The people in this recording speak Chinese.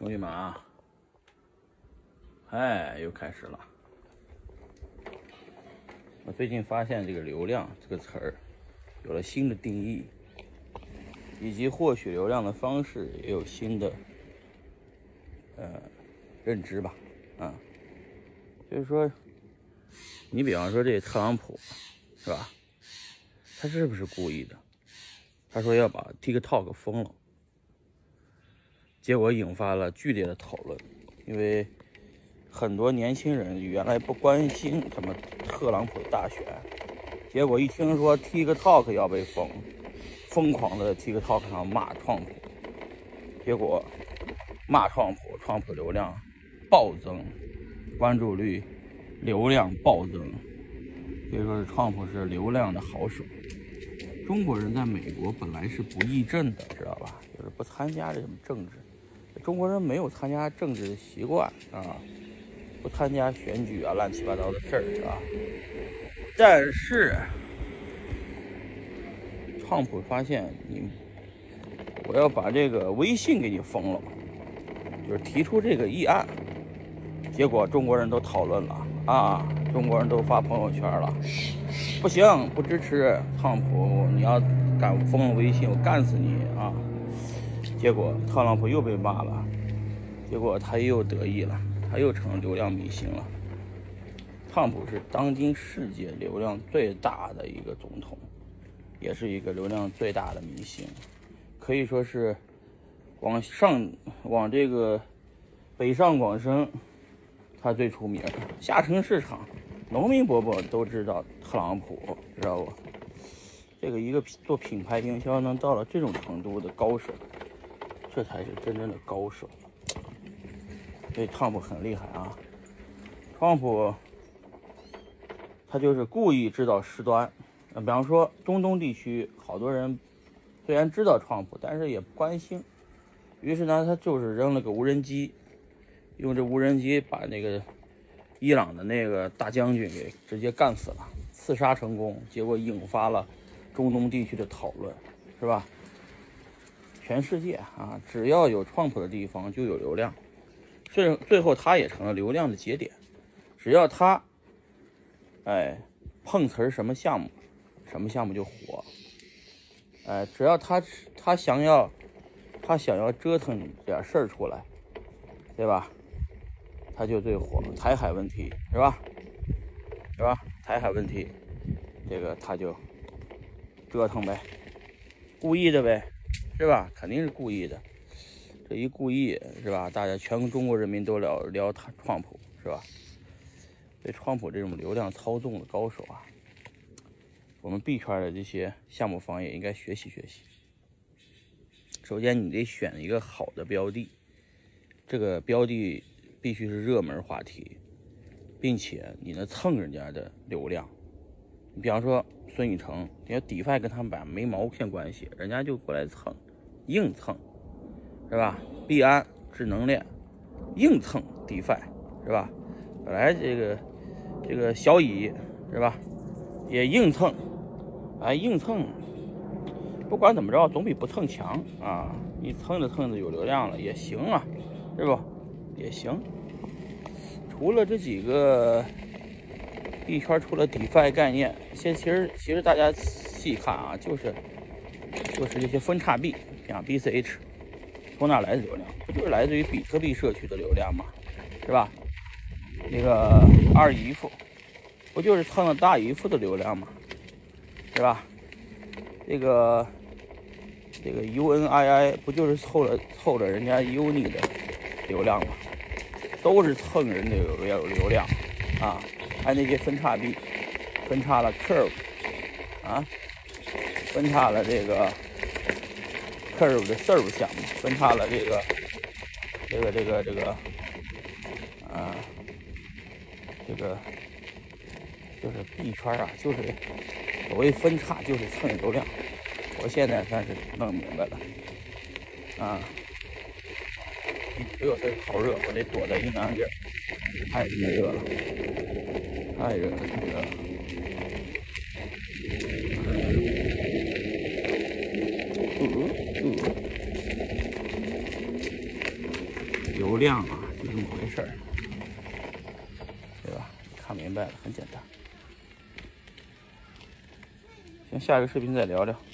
兄弟们啊，哎，又开始了。我最近发现这个“流量”这个词儿有了新的定义，以及获取流量的方式也有新的呃认知吧。啊，就是说，你比方说这特朗普是吧？他是不是故意的？他说要把 TikTok 封了。结果引发了剧烈的讨论，因为很多年轻人原来不关心什么特朗普大选，结果一听说 TikTok 要被封，疯狂的 TikTok 上骂川普，结果骂川普，川普流量暴增，关注率、流量暴增，可以说是川普是流量的好手。中国人在美国本来是不议政的，知道吧？就是不参加这种政治。中国人没有参加政治的习惯啊，不参加选举啊，乱七八糟的事儿是吧？但是，川普发现你，我要把这个微信给你封了，就是提出这个议案，结果中国人都讨论了啊，中国人都发朋友圈了，不行，不支持川普，你要敢封微信，我干死你啊！结果特朗普又被骂了，结果他又得意了，他又成流量明星了。特朗普是当今世界流量最大的一个总统，也是一个流量最大的明星，可以说是往上往这个北上广深，他最出名。下沉市场，农民伯伯都知道特朗普，知道不？这个一个做品牌营销能到了这种程度的高手。这才是真正的高手，所以特朗普很厉害啊！特朗普他就是故意制造事端，比方说中东地区，好多人虽然知道特朗普，但是也不关心，于是呢，他就是扔了个无人机，用这无人机把那个伊朗的那个大将军给直接干死了，刺杀成功，结果引发了中东地区的讨论，是吧？全世界啊，只要有创普的地方就有流量，最最后他也成了流量的节点。只要他，哎，碰瓷儿什么项目，什么项目就火。哎，只要他他想要，他想要折腾点事儿出来，对吧？他就最火。台海问题是吧？是吧？台海问题，这个他就折腾呗，故意的呗。是吧？肯定是故意的，这一故意是吧？大家全中国人民都聊聊他创普是吧？被创普这种流量操纵的高手啊，我们币圈的这些项目方也应该学习学习。首先，你得选一个好的标的，这个标的必须是热门话题，并且你能蹭人家的流量。你比方说孙宇晨，你要 DeFi 跟他们没毛线关系，人家就过来蹭。硬蹭，是吧？币安智能链硬蹭 DeFi，是吧？本来这个这个小乙是吧，也硬蹭，哎，硬蹭，不管怎么着，总比不蹭强啊！你蹭着蹭着有流量了也行啊，是不？也行。除了这几个币圈，除了 DeFi 概念，现其实其实大家细看啊，就是就是这些分叉币。像 BCH 从哪来的流量？不就是来自于比特币社区的流量吗？是吧？那个二姨夫不就是蹭了大姨夫的流量吗？是吧？这个这个 UNII 不就是凑了凑了人家 UNI 的流量吗？都是蹭人的流有流量啊！还那些分叉币，分叉了 Curve 啊，分叉了这个。Curve 的 Serve 项目分叉了这个，这个这个这个，啊，这个就是 B 圈啊，就是所谓分叉就是蹭流量。我现在算是弄明白了，啊，哎呦，这好热，我得躲在阴凉地儿，太热了，太热了，太热。量啊，就这么回事儿，对吧？看明白了，很简单。行，下一个视频再聊聊。